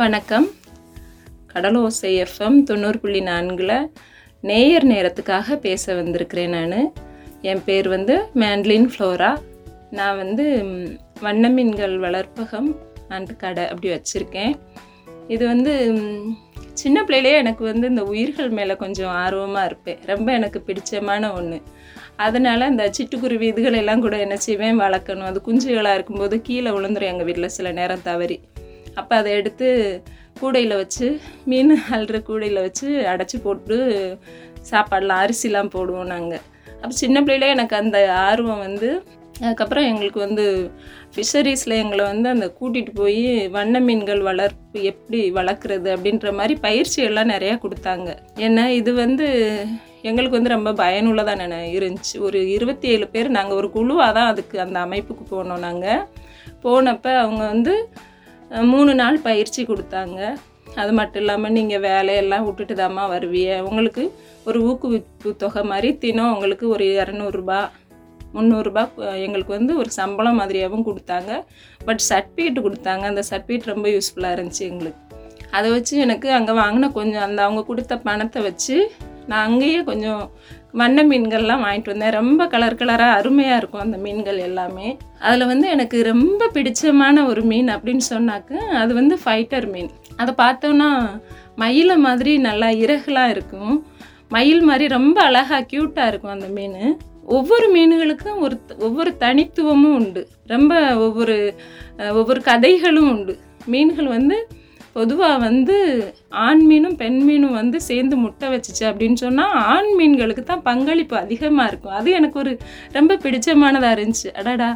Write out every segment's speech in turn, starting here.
வணக்கம். கடலோசை எஃப்எம் தொண்ணூறு புள்ளி நான்கில் நேயர் நேரத்துக்காக பேச வந்திருக்கிறேன் நான். என் பேர் வந்து மேண்ட்லின் ஃப்ளோரா நான் வந்து வண்ணமீன்கள் வண்ண மீன்கள் வளர்ப்பகம் அண்ட் கடை அப்படி வச்சுருக்கேன். இது வந்து சின்ன பிள்ளையிலே எனக்கு வந்து இந்த உயிர்கள் மேலே கொஞ்சம் ஆர்வமாக இருப்பேன். ரொம்ப எனக்கு பிடிச்சமான ஒன்று அதனால் இந்த சிட்டுக்குருவி இதுகளெல்லாம் கூட என்ன செய்வேன் வளர்க்கணும். அது குஞ்சுகளாக இருக்கும்போது கீழே விழுந்துரும் எங்கள் வீட்டில் சில நேரம் தவறி. அப்போ அதை எடுத்து கூடையில் வச்சு மீன் அல்ற கூடையில் வச்சு அடைச்சி போட்டு சாப்பாடெலாம் அரிசிலாம் போடுவோம் நாங்கள் அப்போ சின்ன பிள்ளையில எனக்கு அந்த ஆர்வம் வந்து அதுக்கப்புறம் எங்களுக்கு வந்து ஃபிஷரிஸில் எங்களை வந்து அந்த கூட்டிகிட்டு போய் வண்ண மீன்கள் வளர்ப்பு எப்படி வளர்க்குறது அப்படின்ற மாதிரி பயிற்சியெல்லாம் நிறையா கொடுத்தாங்க. ஏன்னா இது வந்து எங்களுக்கு வந்து ரொம்ப பயனுள்ளதாக நான் இருந்துச்சு. ஒரு இருபத்தி ஏழு பேர் நாங்கள் ஒரு குழுவாக தான் அதுக்கு அந்த அமைப்புக்கு போனோம் நாங்கள் போனப்போ அவங்க வந்து மூணு நாள் பயிற்சி கொடுத்தாங்க. அது மட்டும் இல்லாமல் நீங்கள் வேலையெல்லாம் விட்டுட்டு தாம்மா வருவிய. உங்களுக்கு ஒரு ஊக்குவிப்பு தொகை மாதிரி தினம் உங்களுக்கு ஒரு இரநூறுபா முந்நூறுரூபா எங்களுக்கு வந்து ஒரு சம்பளம் மாதிரியாகவும் கொடுத்தாங்க. பட் சர்டிஃபிகேட் கொடுத்தாங்க. அந்த சர்டிஃபிகேட் ரொம்ப யூஸ்ஃபுல்லாக இருந்துச்சு எங்களுக்கு. அதை வச்சு எனக்கு அங்கே வாங்கின கொஞ்சம் அந்த அவங்க கொடுத்த பணத்தை வச்சு நான் அங்கேயே கொஞ்சம் வண்ண மீன்கள்லாம் வாங்கிட்டு வந்தேன். ரொம்ப கலர் கலராக அருமையாக இருக்கும் அந்த மீன்கள் எல்லாமே. அதில் வந்து எனக்கு ரொம்ப பிடிச்சமான ஒரு மீன் அப்படின்னு சொன்னாக்க அது வந்து ஃபைட்டர் மீன். அதை பார்த்தோன்னா மயிலை மாதிரி நல்லா இறகுலாம் இருக்கும். மயில் மாதிரி ரொம்ப அழகாக க்யூட்டாக இருக்கும் அந்த மீன். ஒவ்வொரு மீன்களுக்கும் ஒரு ஒவ்வொரு தனித்துவமும் உண்டு. ரொம்ப ஒவ்வொரு ஒவ்வொரு கதைகளும் உண்டு. மீன்கள் வந்து பொதுவாக வந்து ஆண் மீனும் பெண் மீனும் வந்து சேர்ந்து முட்டை வச்சுச்சு அப்படின்னு சொன்னால் ஆண் மீன்களுக்கு தான் பங்களிப்பு அதிகமாக இருக்கும். அது எனக்கு ஒரு ரொம்ப பிடிச்சமானதாக இருந்துச்சு. அடாடா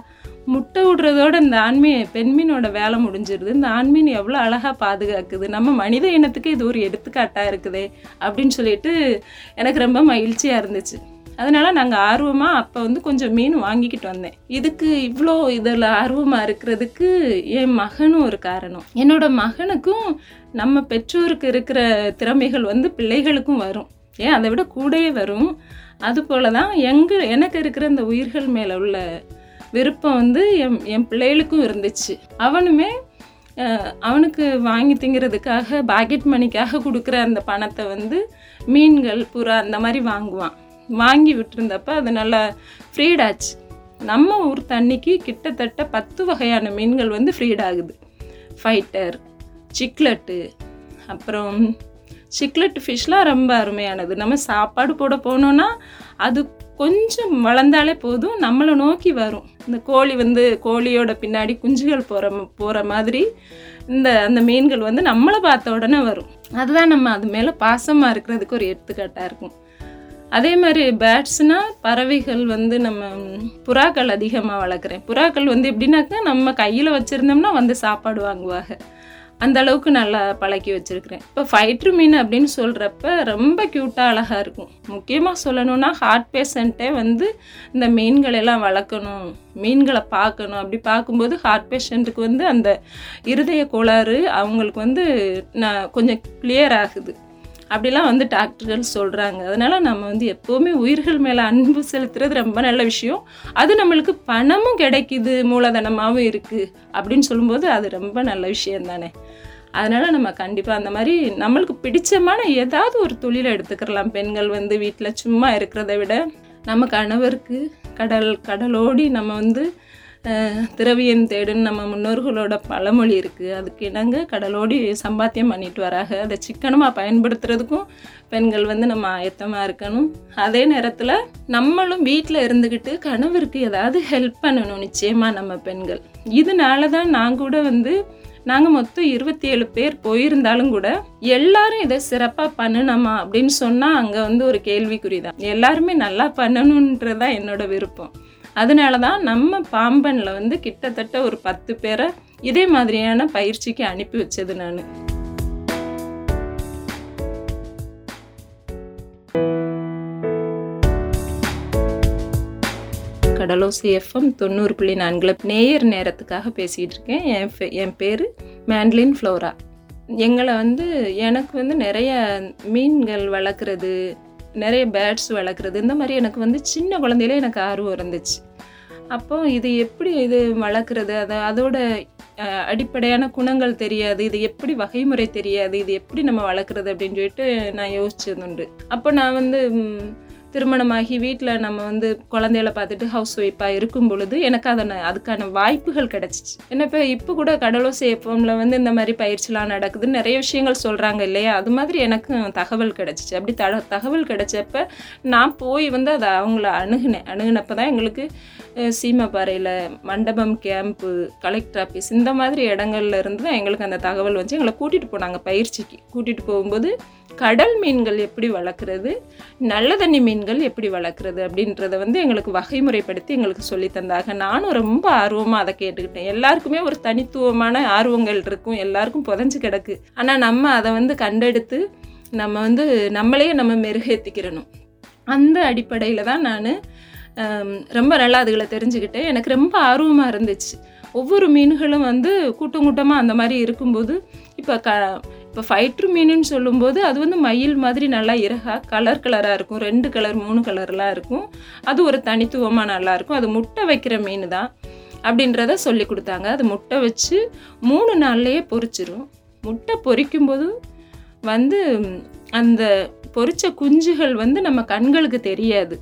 முட்டை விடுறதோட இந்த ஆண்மீன் பெண் மீனோட வேலை முடிஞ்சிருது. இந்த ஆண்மீன் எவ்வளோ அழகாக பாதுகாக்குது. நம்ம மனித இனத்துக்கு இது ஒரு எடுத்துக்காட்டாக இருக்குதே அப்படின்னு சொல்லிட்டு எனக்கு ரொம்ப மகிழ்ச்சியாக இருந்துச்சு. அதனால் நாங்கள் ஆர்வமாக அப்போ வந்து கொஞ்சம் மீன் வாங்கிக்கிட்டு வந்தேன். இதுக்கு இவ்வளோ இதில் ஆர்வமாக இருக்கிறதுக்கு என் மகனும் ஒரு காரணம். என்னோட மகனுக்கும் நம்ம பெற்றோருக்கு இருக்கிற திறமைகள் வந்து பிள்ளைகளுக்கும் வரும். ஏன்? அதை விட கூடயே வரும். அதுபோல தான் எங்கள் எனக்கு இருக்கிற இந்த உயிர்கள் மேலே உள்ள விருப்பம் வந்து என் என் பிள்ளைகளுக்கும் இருந்துச்சு. அவனுமே அவனுக்கு வாங்கி திங்கிறதுக்காக பாக்கெட் மணிக்காக கொடுக்குற அந்த பணத்தை வந்து மீன்கள் புறா அந்த மாதிரி வாங்குவான். வாங்கி விட்டுருந்தப்ப அது நல்லா ஃப்ரீடாச்சு நம்ம ஊர் தண்ணிக்கு கிட்டத்தட்ட பத்து வகையான மீன்கள் வந்து ஃப்ரீடாகுது ஃபைட்டர் சிக்லெட்டு அப்புறம் சிக்லெட் ஃபிஷ்லாம் ரொம்ப அருமையானது. நம்ம சாப்பாடு போட போனோன்னா அது கொஞ்சம் வளர்ந்தாலே போதும் நம்மளை நோக்கி வரும். இந்த கோழி வந்து கோழியோட பின்னாடி குஞ்சுகள் போகிற போகிற மாதிரி இந்த அந்த மீன்கள் வந்து நம்மளை பார்த்த உடனே வரும். அதுதான் நம்ம அது மேலே பாசமாக இருக்கிறதுக்கு ஒரு எடுத்துக்காட்டாக இருக்கும். அதே மாதிரி பேர்ட்ஸ்னால் பறவைகள் வந்து நம்ம புறாக்கள் அதிகமாக வளர்க்குறேன். புறாக்கள் வந்து எப்படின்னாக்கா நம்ம கையில் வச்சுருந்தோம்னா வந்து சாப்பாடு வாங்குவாங்க. அந்த அளவுக்கு நல்லா பழக்கி வச்சுருக்கிறேன். இப்போ ஃபைட்ரு மீன் அப்படின்னு சொல்கிறப்ப ரொம்ப க்யூட்டாக அழகாக இருக்கும். முக்கியமாக சொல்லணும்னா ஹார்ட் பேஷண்ட்டே வந்து இந்த மீன்கள் எல்லாம் வளர்க்கணும் மீன்களை பார்க்கணும். அப்படி பார்க்கும்போது ஹார்ட் பேஷண்ட்டுக்கு வந்து அந்த இருதய கோளாறு அவங்களுக்கு வந்து நான் கொஞ்சம் கிளியர் ஆகுது. அப்படிலாம் வந்து டாக்டர்கள் சொல்கிறாங்க அதனால் நம்ம வந்து எப்போவுமே உயிர்கள் மேலே அன்பு செலுத்துறது ரொம்ப நல்ல விஷயம். அது நம்மளுக்கு பணமும் கிடைக்குது மூலதனமாகவும் இருக்குது அப்படின்னு சொல்லும்போது அது ரொம்ப நல்ல விஷயம் தானே. அதனால் நம்ம கண்டிப்பாக அந்த மாதிரி நம்மளுக்கு பிடிச்சமான ஏதாவது ஒரு தொழிலை எடுத்துக்கிறலாம் பெண்கள் வந்து வீட்டில் சும்மா இருக்கிறத விட நம்ம கணவருக்கு கடல் கடலோடி நம்ம வந்து திரவியம் தேடுன்னு நம்ம முன்னோர்களோட பழமொழி இருக்குது அதுக்கு இணங்க கடலோடி சம்பாத்தியம் பண்ணிட்டு வராங்க. அதை சிக்கனமாக பயன்படுத்துறதுக்கும் பெண்கள் வந்து நம்ம ஆயத்தமாக இருக்கணும். அதே நேரத்தில் நம்மளும் வீட்டில் இருந்துக்கிட்டு கணவருக்கு ஏதாவது ஹெல்ப் பண்ணணும் நிச்சயமாக நம்ம பெண்கள். இதனால தான் நான் கூட வந்து நாங்கள் மொத்தம் இருபத்தி ஏழு பேர் போயிருந்தாலும் கூட எல்லாரும் இதை சிறப்பாக பண்ணணுமா அப்படின்னு சொன்னால் அங்கே வந்து ஒரு கேள்விக்குறி தான் எல்லாருமே நல்லா பண்ணணுன்றது தான் என்னோட விருப்பம். அதனால தான் நம்ம பாம்பனில் வந்து கிட்டத்தட்ட ஒரு பத்து பேரை இதே மாதிரியான பயிற்சிக்கு அனுப்பி வச்சது நான். கடலோசி எஃப்எம் தொண்ணூறு புள்ளி நான்கில் நேயர் நேரத்துக்காக பேசிகிட்டு இருக்கேன். என் ஃபே- என் பேர் மேண்ட்லின் ஃப்ளோரா எங்களை வந்து எனக்கு வந்து நிறைய மீன்கள் வளர்க்குறது நிறைய பேர்ட்ஸ் வளர்க்குறது. இந்த மாதிரி எனக்கு வந்து சின்ன குழந்தையிலே எனக்கு ஆர்வம் இருந்துச்சு. அப்போ இது எப்படி இது வளர்க்குறது? அதை அதோட அடிப்படையான குணங்கள் தெரியாது. இது எப்படி வகைமுறை தெரியாது? இது எப்படி நம்ம வளர்க்குறது அப்படின்னு சொல்லிட்டு நான் யோசிச்சது உண்டு அப்போ நான் வந்து திருமணமாகி வீட்டில் நம்ம வந்து குழந்தைகள பார்த்துட்டு ஹவுஸ் ஒய்ஃபாக இருக்கும் பொழுது எனக்கு அதனை அதுக்கான வாய்ப்புகள் கிடச்சிச்சு. என்ன இப்போ இப்போ கூட கடலோசை எஃப்எம்ல வந்து இந்த மாதிரி பயிற்சிலாம் நடக்குதுன்னு நிறைய விஷயங்கள் சொல்கிறாங்க இல்லையா? அது மாதிரி எனக்கும் தகவல் கிடச்சிச்சு. அப்படி த தகவல் கிடச்சப்ப நான் போய் வந்து அதை அவங்கள அணுகினேன். அணுகுனப்போ தான் எங்களுக்கு சீமப்பாறையில் மண்டபம் கேம்ப்பு கலெக்டர் ஆஃபீஸ் இந்த மாதிரி இடங்கள்ல இருந்து தான் எங்களுக்கு அந்த தகவல் வந்து எங்களை கூட்டிகிட்டு போனாங்க பயிற்சிக்கு. கூட்டிகிட்டு போகும்போது கடல் மீன்கள் எப்படி வளர்க்குறது நல்ல தண்ணி மீன்கள் எப்படி வளர்க்குறது அப்படின்றத வந்து எங்களுக்கு வகைமுறைப்படுத்தி எங்களுக்கு சொல்லி தந்தாங்க. நானும் ரொம்ப ஆர்வமாக அதை கேட்டுக்கிட்டேன். எல்லாருக்குமே ஒரு தனித்துவமான ஆர்வங்கள் இருக்கும். எல்லாருக்கும் புதஞ்சு கிடக்கு. ஆனால் நம்ம அதை வந்து கண்டெடுத்து நம்ம வந்து நம்மளையே நம்ம மெருகேற்றிக்கிறணும் அந்த அடிப்படையில் தான் நான் ரொம்ப நல்லா அதுகளை தெரிஞ்சுக்கிட்டேன். எனக்கு ரொம்ப ஆர்வமாக இருந்துச்சு. ஒவ்வொரு மீன்களும் வந்து கூட்டம் கூட்டமாக அந்த மாதிரி இருக்கும்போது இப்போ க இப்போ ஃபைட்ரு மீனுன்னு சொல்லும்போது அது வந்து மயில் மாதிரி நல்லா இறகா கலர் கலராக இருக்கும். ரெண்டு கலர் மூணு கலர்லாம் இருக்கும். அது ஒரு தனித்துவமாக நல்லாயிருக்கும் அது முட்டை வைக்கிற மீன் தான் அப்படின்றத சொல்லி கொடுத்தாங்க. அது முட்டை வச்சு மூணு நாள்லேயே பொறிச்சிரும் முட்டை பொறிக்கும்போது வந்து அந்த பொறிச்ச குஞ்சுகள் வந்து நம்ம கண்களுக்கு தெரியாது.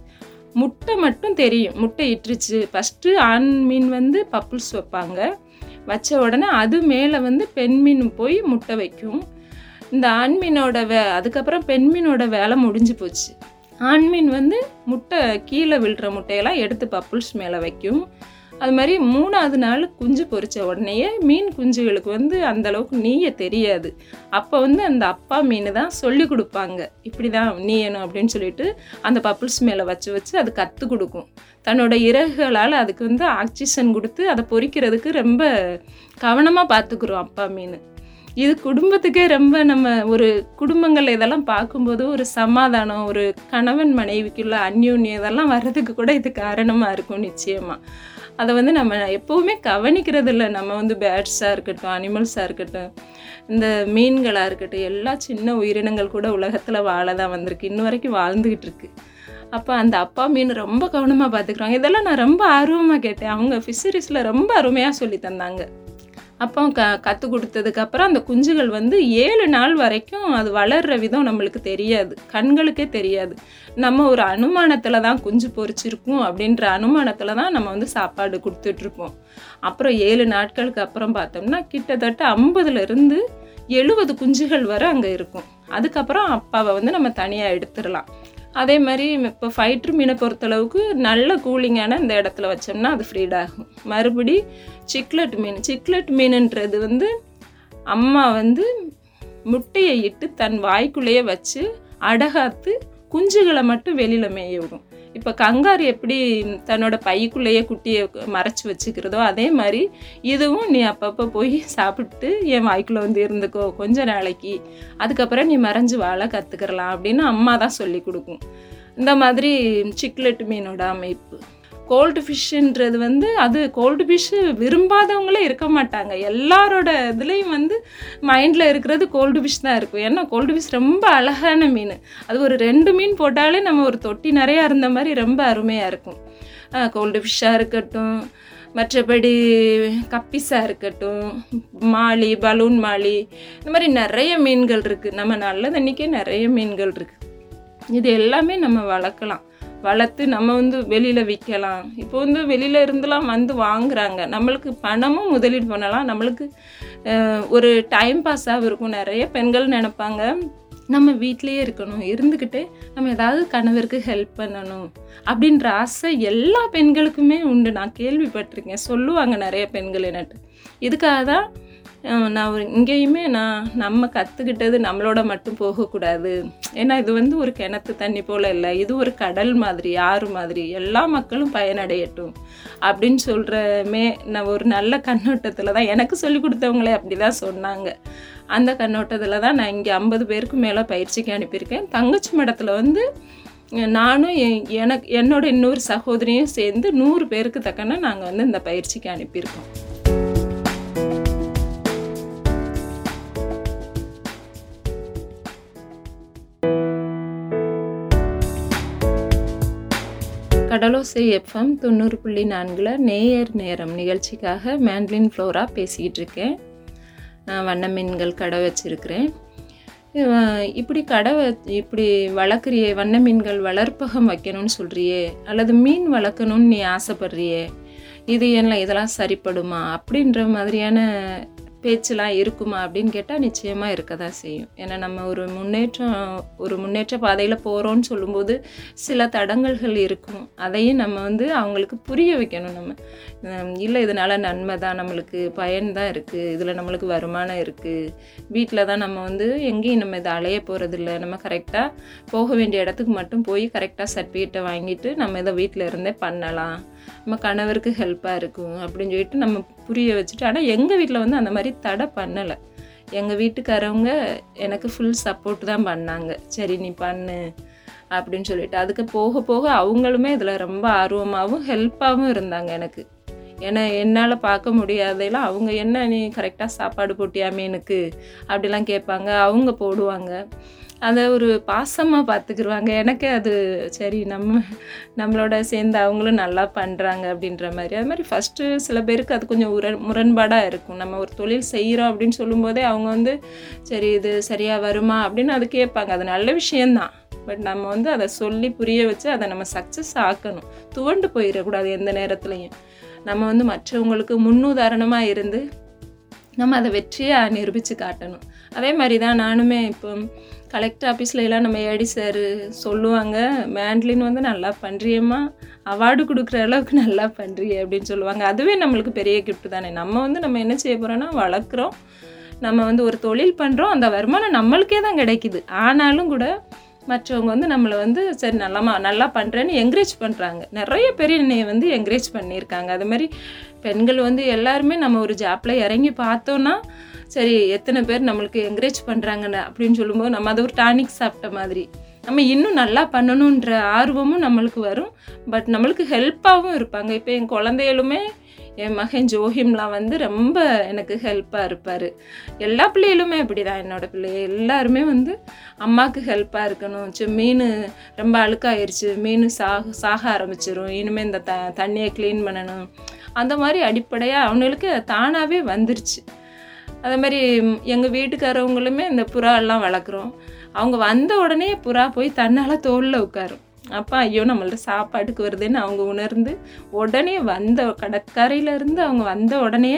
முட்டை மட்டும் தெரியும். முட்டை இட்டுருச்சு. ஃபஸ்ட்டு ஆண் மீன் வந்து பப்புள்ஸ் வைப்பாங்க. வச்ச உடனே அது மேலே வந்து பெண் மீன் போய் முட்டை வைக்கும். இந்த ஆண் மீனோட வே அதுக்கப்புறம் பெண் மீனோட வேலை முடிஞ்சு போச்சு. ஆண் மீன் வந்து முட்டை கீழே விழுற முட்டையெல்லாம் எடுத்து பப்புள்ஸ் மேலே வைக்கும். அது மாதிரி மூணாவது நாள் குஞ்சு பொறிச்ச உடனேயே மீன் குஞ்சுகளுக்கு வந்து அந்த அளவுக்கு நீய தெரியாது. அப்போ வந்து அந்த அப்பா மீன் தான் சொல்லி கொடுப்பாங்க. இப்படி தான் நீயணும் அப்படின்னு சொல்லிட்டு அந்த பப்புள்ஸ் மேலே வச்சு வச்சு அது கற்றுக் கொடுக்கும். தன்னோட இறகுகளால் அதுக்கு வந்து ஆக்சிஜன் கொடுத்து அதை பொறிக்கிறதுக்கு ரொம்ப கவனமாக பார்த்துக்குறோம் அப்பா மீன். இது குடும்பத்துக்கே ரொம்ப நம்ம ஒரு குடும்பங்கள் இதெல்லாம் பார்க்கும்போது ஒரு சமாதானம் ஒரு கணவன் மனைவிக்குள்ள அந்யோன்யம் இதெல்லாம் வர்றதுக்கு கூட இது காரணமாக இருக்கும் நிச்சயமாக அதை வந்து நம்ம எப்போவுமே கவனிக்கிறது இல்லை நம்ம வந்து பேர்ட்ஸாக இருக்கட்டும் அனிமல்ஸாக இருக்கட்டும் இந்த மீன்களாக இருக்கட்டும் எல்லா சின்ன உயிரினங்கள் கூட உலகத்தில் வாழ தான் வந்திருக்கு. இன்ன வரைக்கும் வாழ்ந்துக்கிட்டு இருக்கு. அப்போ அந்த அப்பா மீன் ரொம்ப கவனமாக பார்த்துக்குறாங்க. இதெல்லாம் நான் ரொம்ப ஆர்வமாக கேட்டேன். அவங்க ஃபிஷரிஸில் ரொம்ப அருமையாக சொல்லி தந்தாங்க. அப்போ க கற்றுக் கொடுத்ததுக்கப்புறம் அந்த குஞ்சுகள் வந்து ஏழு நாள் வரைக்கும் அது வளர்கிற விதம் நம்மளுக்கு தெரியாது. கண்களுக்கே தெரியாது. நம்ம ஒரு அனுமானத்தில் தான் குஞ்சு பொரிச்சிருக்கும் அப்படின்ற அனுமானத்தில் தான் நம்ம வந்து சாப்பாடு கொடுத்துட்ருப்போம். அப்புறம் ஏழு நாட்களுக்கு அப்புறம் பார்த்தோம்னா கிட்டத்தட்ட ஐம்பதுலேருந்து எழுபது குஞ்சுகள் வரை அங்கே இருக்கும். அதுக்கப்புறம் அப்பாவை வந்து நம்ம தனியாக எடுத்துடலாம். அதே மாதிரி இப்போ ஃபைட்ரு மீனை பொறுத்தளவுக்கு நல்ல கூலிங்கான இந்த இடத்துல வச்சோம்னா அது ஃப்ரீட் ஆகும். மறுபடி சிக்லெட் மீன். சிக்லெட் மீனுன்றது வந்து அம்மா வந்து முட்டையை இட்டு தன் வாய்க்குள்ளேயே வச்சு அடகாத்து குஞ்சுகளை மட்டும் வெளியில் மேய விடும். இப்போ கங்காரு எப்படி தன்னோட பைக்குள்ளேயே குட்டியை மறைச்சி வச்சுக்கிறதோ அதே மாதிரி இதுவும் நீ அப்பப்போ போய் சாப்பிட்டு என் வாய்க்குள்ளே வந்து இருந்துக்கோ கொஞ்ச நாளைக்கு. அதுக்கப்புறம் நீ மறைஞ்சு வாழ கற்றுக்கிறலாம் அப்படின்னு அம்மா தான் சொல்லி கொடுக்கும். இந்த மாதிரி சிக்லெட் மீனோட அமைப்பு. கோல்டு ஃபிஷ்ஷுன்றது வந்து அது கோல்டு ஃபிஷ்ஷு விரும்பாதவங்களே இருக்க மாட்டாங்க. எல்லாரோட இதுலேயும் வந்து மைண்டில் இருக்கிறது கோல்டு ஃபிஷ் தான் இருக்கும். ஏன்னா கோல்டு ஃபிஷ் ரொம்ப அழகான மீன். அது ஒரு ரெண்டு மீன் போட்டாலே நம்ம ஒரு தொட்டி நிறையா இருந்த மாதிரி ரொம்ப அருமையாக இருக்கும். கோல்டு ஃபிஷ்ஷாக இருக்கட்டும் மற்றபடி கப்பிஸாக இருக்கட்டும் மாலி பலூன் மாலி இந்த மாதிரி நிறைய மீன்கள் இருக்குது நம்ம நல்லதன்னைக்கே நிறைய மீன்கள் இருக்குது இது எல்லாமே நம்ம வளர்க்கலாம். வளர்த்து நம்ம வந்து வெளியில் விற்கலாம். இப்போ வந்து வெளியில் இருந்தெல்லாம் வந்து வாங்குறாங்க. நம்மளுக்கு பணமும் முதலீடு பண்ணலாம். நம்மளுக்கு ஒரு டைம் பாஸாகவும் இருக்கும். நிறைய பெண்கள் நினைப்பாங்க நம்ம வீட்டிலையே இருக்கணும். இருந்துக்கிட்டே நம்ம ஏதாவது கணவருக்கு ஹெல்ப் பண்ணணும் அப்படின்ற ஆசை எல்லா பெண்களுக்குமே உண்டு. நான் கேள்விப்பட்டிருக்கேன். சொல்லுவாங்க நிறைய பெண்கள் என்னட்டு இதுக்காக தான் நான் ஒரு இங்கேயுமே நான் நம்ம கற்றுக்கிட்டது நம்மளோட மட்டும் போகக்கூடாது. ஏன்னா இது வந்து ஒரு கிணத்து தண்ணி போல் இல்லை. இது ஒரு கடல் மாதிரி ஆறு மாதிரி. எல்லா மக்களும் பயனடையட்டும். அப்படின்னு சொல்கிறமே நான் ஒரு நல்ல கண்ணோட்டத்தில் தான் எனக்கு சொல்லி கொடுத்தவங்களே அப்படி தான் சொன்னாங்க. அந்த கண்ணோட்டத்தில் தான் நான் இங்கே ஐம்பது பேருக்கு மேலே பயிற்சிக்கு அனுப்பியிருக்கேன். தங்கச்சி மடத்தில் வந்து நானும் எ- எனக்கு என்னோட இன்னொரு சகோதரியும் சேர்ந்து நூறு பேருக்கு தக்கன நாங்கள் வந்து இந்த பயிற்சிக்கு அனுப்பியிருக்கோம். கடலோசை எஃப்எம் தொண்ணூறு புள்ளி நான்கில் நேயர் நேரம் நிகழ்ச்சிக்காக மேண்ட்லின் ஃப்ளோரா பேசிக்கிட்டு இருக்கேன். நான் வண்ண மீன்கள் கடை வச்சுருக்கிறேன். இப்படி கடை வ இப்படி வளர்க்குறியே வண்ண மீன்கள் வளர்ப்பகம் வைக்கணும்னு சொல்கிறியே அல்லது மீன் வளர்க்கணும்னு நீ ஆசைப்படுறியே இது என்ன இதெல்லாம் சரிப்படுமா அப்படின்ற மாதிரியான பேச்செலாம் இருக்குமா அப்படின்னு கேட்டால் நிச்சயமாக இருக்க தான் செய்யும். ஏன்னா நம்ம ஒரு முன்னேற்றம் ஒரு முன்னேற்ற பாதையில் போகிறோன்னு சொல்லும்போது சில தடங்கல்கள் இருக்கும். அதையும் நம்ம வந்து அவங்களுக்கு புரிய வைக்கணும் நம்ம. இல்லை இதனால் நன்மை தான் நம்மளுக்கு பயன் தான் இருக்குது இதில் நம்மளுக்கு வருமானம் இருக்குது வீட்டில் தான் நம்ம வந்து எங்கேயும் நம்ம இதை அலைய போகிறதில்ல நம்ம கரெக்டாக போக வேண்டிய இடத்துக்கு மட்டும் போய் கரெக்டாக சர்டிஃபிகேட்டை வாங்கிட்டு நம்ம இதை வீட்டில் இருந்தே பண்ணலாம். நம்ம கணவருக்கு ஹெல்ப்பாக இருக்கும் அப்படின்னு சொல்லிட்டு நம்ம புரிய வச்சுட்டு ஆனால் எங்கள் வீட்டில் வந்து அந்த மாதிரி தடை பண்ணலை. எங்கள் வீட்டுக்காரவங்க எனக்கு ஃபுல் சப்போர்ட் தான் பண்ணாங்க. சரி நீ பண்ணு அப்படின்னு சொல்லிட்டு. அதுக்கு போக போக அவங்களுமே இதில் ரொம்ப ஆர்வமாகவும் ஹெல்ப்பாகவும் இருந்தாங்க எனக்கு. ஏன்னா என்னால் பார்க்க முடியாதையெல்லாம் அவங்க என்ன நீ கரெக்டாக சாப்பாடு போட்டியாமே எனக்கு? அப்படிலாம் கேட்பாங்க. அவங்க போடுவாங்க. அதை ஒரு பாசமாக பார்த்துக்குருவாங்க. எனக்கு அது சரி நம்ம நம்மளோட சேர்ந்து அவங்களும் நல்லா பண்ணுறாங்க அப்படின்ற மாதிரி. அது மாதிரி ஃபஸ்ட்டு சில பேருக்கு அது கொஞ்சம் உர முரண்பாடாக இருக்கும். நம்ம ஒரு தொழில் செய்கிறோம் அப்படின்னு சொல்லும்போதே அவங்க வந்து சரி இது சரியாக வருமா அப்படின்னு அது கேட்பாங்க. அது நல்ல விஷயந்தான் பட் நம்ம வந்து அதை சொல்லி புரிய வச்சு அதை நம்ம சக்ஸஸ் ஆக்கணும். துவண்டு போயிடக்கூடாது எந்த நேரத்துலையும். நம்ம வந்து மற்றவங்களுக்கு முன்னுதாரணமாக இருந்து நம்ம அதை வெற்றியாக நிரூபித்து காட்டணும். அதே மாதிரி தான் நானுமே இப்போ கலெக்டர் ஆஃபீஸில் எல்லாம் நம்ம ஏடி சார் சொல்லுவாங்க மேண்ட்லின் வந்து நல்லா பண்ணுறியம்மா அவார்டு கொடுக்குற அளவுக்கு நல்லா பண்ணுறிய அப்படின்னு சொல்லுவாங்க. அதுவே நம்மளுக்கு பெரிய கிஃப்ட் தானே. நம்ம வந்து நம்ம என்ன செய்ய போகிறோன்னா வளர்க்குறோம். நம்ம வந்து ஒரு தொழில் பண்ணுறோம் அந்த வருமானம் நம்மளுக்கே தான் கிடைக்குது. ஆனாலும் கூட மற்றவங்க வந்து நம்மளை வந்து சரி நல்லமா நல்லா பண்ணுறேன்னு என்கரேஜ் பண்ணுறாங்க நிறைய பேர் என்னை வந்து என்கரேஜ் பண்ணியிருக்காங்க. அது மாதிரி பெண்கள் வந்து எல்லாருமே நம்ம ஒரு ஜாப்பில் இறங்கி பார்த்தோன்னா சரி எத்தனை பேர் நம்மளுக்கு என்கரேஜ் பண்ணுறாங்கன்னு அப்படின்னு சொல்லும்போது நம்ம அதை ஒரு டானிக் சாப்பிட்ட மாதிரி. நம்ம இன்னும் நல்லா பண்ணணுன்ற ஆர்வமும் நம்மளுக்கு வரும். பட் நம்மளுக்கு ஹெல்ப்பாகவும் இருப்பாங்க. இப்போ என் குழந்தைகளுமே என் மகன் ஜோஹிம்லாம் வந்து ரொம்ப எனக்கு ஹெல்ப்பாக இருப்பார். எல்லா பிள்ளைகளுமே அப்படி தான் என்னோடய பிள்ளை எல்லாருமே வந்து அம்மாவுக்கு ஹெல்ப்பாக இருக்கணும். சரி மீன் ரொம்ப அழுக்காயிருச்சு. மீன் சாக சாக ஆரம்பிச்சிடும் இனிமேல் இந்த த தண்ணியை க்ளீன் பண்ணணும். அந்த மாதிரி அடிப்படையாக அவனுங்களுக்கு தானாகவே வந்துருச்சு. அதே மாதிரி எங்கள் வீட்டுக்காரவங்களுமே இந்த புறா எல்லாம் வளர்க்குறோம். அவங்க வந்த உடனே புறா போய் தன்னால் தோளில் உட்காரும். அப்போ ஐயோ நம்மள்ட்ட சாப்பாட்டுக்கு வருதுன்னு அவங்க உணர்ந்து உடனே வந்த கடற்கரையிலேருந்து அவங்க வந்த உடனே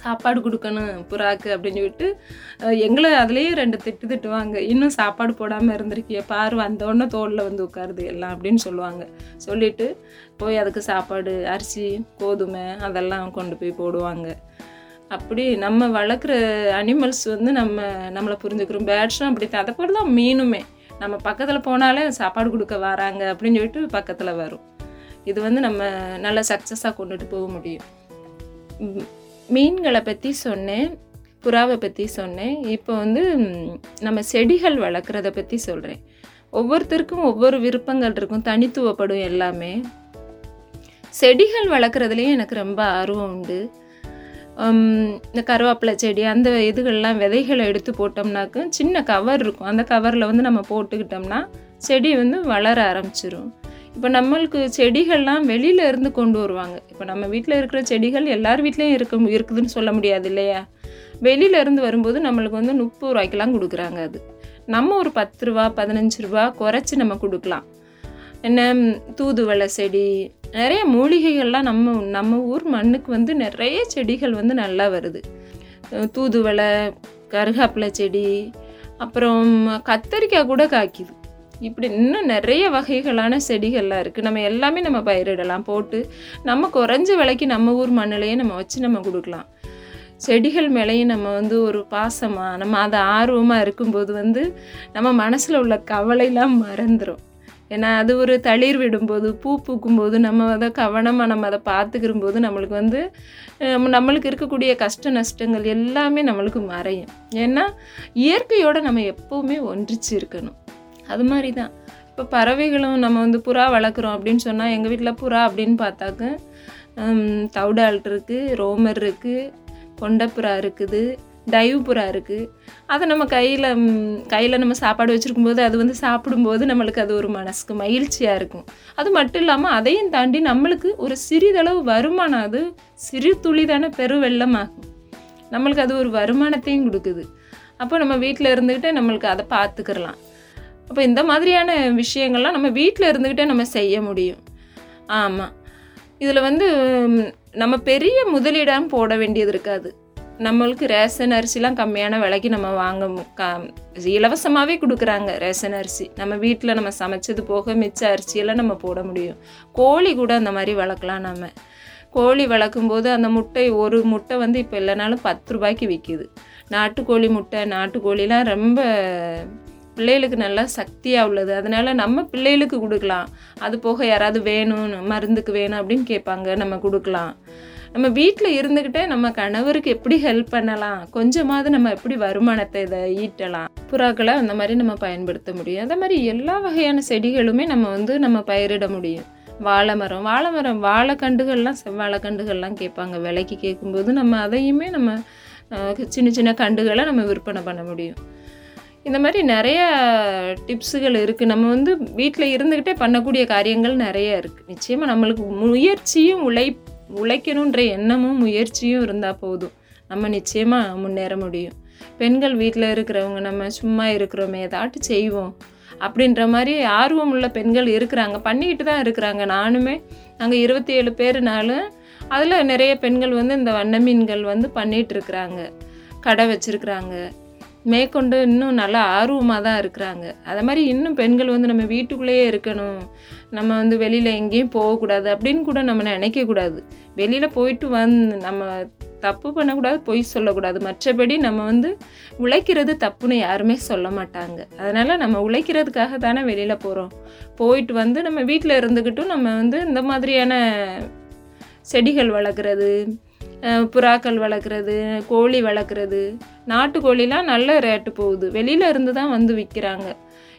சாப்பாடு கொடுக்கணும் புறாக்கு அப்படின்னு சொல்லிட்டு எங்களை அதுலேயே ரெண்டு திட்டு திட்டுவாங்க. இன்னும் சாப்பாடு போடாமல் இருந்திருக்கிய பாரு வந்தோடனே தோளில் வந்து உட்காருது எல்லாம் அப்படின்னு சொல்லுவாங்க. சொல்லிவிட்டு போய் அதுக்கு சாப்பாடு அரிசி கோதுமை அதெல்லாம் கொண்டு போய் போடுவாங்க. அப்படி நம்ம வளர்க்குற அனிமல்ஸ் வந்து நம்ம நம்மளை புரிஞ்சுக்கிறோம். பேட்ஸும் அப்படி தான். அதை போல் தான் மீனுமே. நம்ம பக்கத்தில் போனாலே சாப்பாடு கொடுக்க வராங்க அப்படின்னு சொல்லிட்டு பக்கத்தில் வரும். இது வந்து நம்ம நல்ல சக்ஸஸாக கொண்டுட்டு போக முடியும். மீன்களை பற்றி சொன்னேன். புறாவை பற்றி சொன்னேன். இப்போ வந்து நம்ம செடிகள் வளர்க்குறத பற்றி சொல்கிறேன் ஒவ்வொருத்தருக்கும் ஒவ்வொரு விருப்பங்கள் இருக்கும். தனித்துவப்படும் எல்லாமே. செடிகள் வளர்க்குறதுலேயும் எனக்கு ரொம்ப ஆர்வம் உண்டு. இந்த கருவேப்பிலை செடி அந்த இதுகள்லாம் விதைகளை எடுத்து போட்டோம்னாக்க சின்ன கவர் இருக்கும். அந்த கவரில் வந்து நம்ம போட்டுக்கிட்டோம்னா செடி வந்து வளர ஆரம்பிச்சிரும். இப்போ நம்மளுக்கு செடிகள்லாம் வெளியில் இருந்து கொண்டு வருவாங்க. இப்போ நம்ம வீட்டில் இருக்கிற செடிகள் எல்லார் வீட்லேயும் இருக்க இருக்குதுன்னு சொல்ல முடியாது இல்லையா? வெளியில இருந்து வரும்போது நம்மளுக்கு வந்து முப்பது ரூபாய்க்கெல்லாம் கொடுக்குறாங்க அது. நம்ம ஒரு பத்து ரூபா பதினஞ்சு ரூபா குறைச்சி நம்ம கொடுக்கலாம். என்ன தூதுவளை செடி நிறைய மூலிகைகள்லாம் நம்ம நம்ம ஊர் மண்ணுக்கு வந்து நிறைய செடிகள் வந்து நல்லா வருது. தூதுவளை கருகாப்பிலை செடி அப்புறம் கத்தரிக்காய் கூட காய்க்குது. இப்படி இன்னும் நிறைய வகைகளான செடிகள்லாம் இருக்குது நம்ம எல்லாமே நம்ம பயிரிடலாம் போட்டு நம்ம குறைஞ்ச விலைக்கு நம்ம ஊர் மண்ணிலையே நம்ம வச்சு நம்ம கொடுக்கலாம். செடிகள் மேலேயும் நம்ம வந்து ஒரு பாசமாக நம்ம அதை ஆர்வமாக இருக்கும்போது வந்து நம்ம மனசில் உள்ள கவலையெல்லாம் மறந்துடும் ஏன்னா அது ஒரு தளிர் விடும்போது பூ பூக்கும்போது நம்ம அதை கவனமாக நம்ம அதை பார்த்துக்கிற போது நம்மளுக்கு வந்து நம்மளுக்கு இருக்கக்கூடிய கஷ்ட நஷ்டங்கள் எல்லாமே நம்மளுக்கு மறையும். ஏன்னா இயற்கையோடு நம்ம எப்போவுமே ஒன்றிச்சு இருக்கணும். அது மாதிரி தான் இப்போ பறவைகளும் நம்ம வந்து புறா வளர்க்குறோம் அப்படின்னு சொன்னால் எங்கள் வீட்டில் புறா அப்படின்னு பார்த்தாக்க தவுடால் இருக்குது ரோமர் இருக்குது கொண்டப்புறா இருக்குது டைவ் புறா இருக்குது அதை நம்ம கையில் கையில் நம்ம சாப்பாடு வச்சுருக்கும்போது அது வந்து சாப்பிடும்போது நம்மளுக்கு அது ஒரு மனசுக்கு மகிழ்ச்சியாக இருக்கும். அது மட்டும் இல்லாமல் அதையும் தாண்டி நம்மளுக்கு ஒரு சிறிதளவு வருமானம் அது சிறு துளிதான பெருவெள்ளமாகும் நம்மளுக்கு அது ஒரு வருமானத்தையும் கொடுக்குது. அப்போ நம்ம வீட்டில் இருந்துக்கிட்டே நம்மளுக்கு அதை பார்த்துக்கிறலாம் அப்போ இந்த மாதிரியான விஷயங்கள்லாம் நம்ம வீட்டில் இருந்துக்கிட்டே நம்ம செய்ய முடியும். ஆமாம் இதில் வந்து நம்ம பெரிய முதலீடாக போட வேண்டியது இருக்காது. நம்மளுக்கு ரேஷன் அரிசிலாம் கம்மியான விலைக்கு நம்ம வாங்க மு- க இலவசமாகவே கொடுக்குறாங்க ரேஷன் அரிசி. நம்ம வீட்டில் நம்ம சமைச்சது போக மிச்ச அரிசியெல்லாம் நம்ம போட முடியும். கோழி கூட அந்த மாதிரி வளர்க்கலாம் நம்ம கோழி வளர்க்கும் போது அந்த முட்டை ஒரு முட்டை வந்து இப்போ இல்லைனாலும் பத்து ரூபாய்க்கு விற்கிது நாட்டுக்கோழி முட்டை நாட்டுக்கோழிலாம் ரொம்ப பிள்ளைகளுக்கு நல்லா சக்தியாக உள்ளது. அதனால நம்ம பிள்ளைகளுக்கு கொடுக்கலாம். அது போக யாராவது வேணும் மருந்துக்கு வேணும் அப்படின்னு கேட்பாங்க நம்ம கொடுக்கலாம். நம்ம வீட்டில் இருந்துக்கிட்டே நம்ம கணவருக்கு எப்படி ஹெல்ப் பண்ணலாம்? கொஞ்சமாவது நம்ம எப்படி வருமானத்தை இதை ஈட்டலாம்? புறாக்களை அந்த மாதிரி நம்ம பயன்படுத்த முடியும். அதே மாதிரி எல்லா வகையான செடிகளுமே நம்ம வந்து நம்ம பயிரிட முடியும். வாழை மரம் வாழை மரம் வாழைக்கண்டுகள்லாம் செவ்வாழைக்கண்டுகள்லாம் கேட்பாங்க. விலைக்கு கேட்கும்போது நம்ம அதையுமே நம்ம சின்ன சின்ன கண்டுகளை நம்ம விற்பனை பண்ண முடியும். இந்த மாதிரி நிறைய டிப்ஸுகள் இருக்குது நம்ம வந்து வீட்டில் இருந்துக்கிட்டே பண்ணக்கூடிய காரியங்கள் நிறைய இருக்குது நிச்சயமாக நம்மளுக்கு முயற்சியும் உழை உழைக்கணுன்ற எண்ணமும் முயற்சியும் இருந்தால் போதும். நம்ம நிச்சயமாக முன்னேற முடியும். பெண்கள் வீட்டில் இருக்கிறவங்க நம்ம சும்மா இருக்கிறோமே ஏதாட்டு செய்வோம். அப்படின்ற மாதிரி ஆர்வம் உள்ள பெண்கள் இருக்கிறாங்க. பண்ணிக்கிட்டு தான் இருக்கிறாங்க. நானுமே நாங்கள் இருபத்தி ஏழு பேருனாலும் அதில் நிறைய பெண்கள் வந்து இந்த வண்ண மீன்கள் வந்து பண்ணிகிட்டு இருக்கிறாங்க. கடை வச்சுருக்குறாங்க. மேற்கொண்டு இன்னும் நல்லா ஆர்வமாக தான் இருக்கிறாங்க. அதை மாதிரி இன்னும் பெண்கள் வந்து நம்ம வீட்டுக்குள்ளேயே இருக்கணும். நம்ம வந்து வெளியில் எங்கேயும் போகக்கூடாது அப்படின்னு கூட நம்ம நினைக்கக்கூடாது. வெளியில் போயிட்டு வந்து நம்ம தப்பு பண்ணக்கூடாது பொய் சொல்லக்கூடாது. மற்றபடி நம்ம வந்து உழைக்கிறது தப்புன்னு யாருமே சொல்ல மாட்டாங்க. அதனால் நம்ம உழைக்கிறதுக்காக தானே வெளியில் போகிறோம் போயிட்டு வந்து நம்ம வீட்டில் இருந்துக்கிட்டும் நம்ம வந்து இந்த மாதிரியான செடிகள் வளர்க்குறது புறாக்கள் வளர்க்குறது கோழி வளர்க்குறது. நாட்டுக்கோழிலாம் நல்ல ரேட்டு போகுது. வெளியில் இருந்து தான் வந்து விற்கிறாங்க.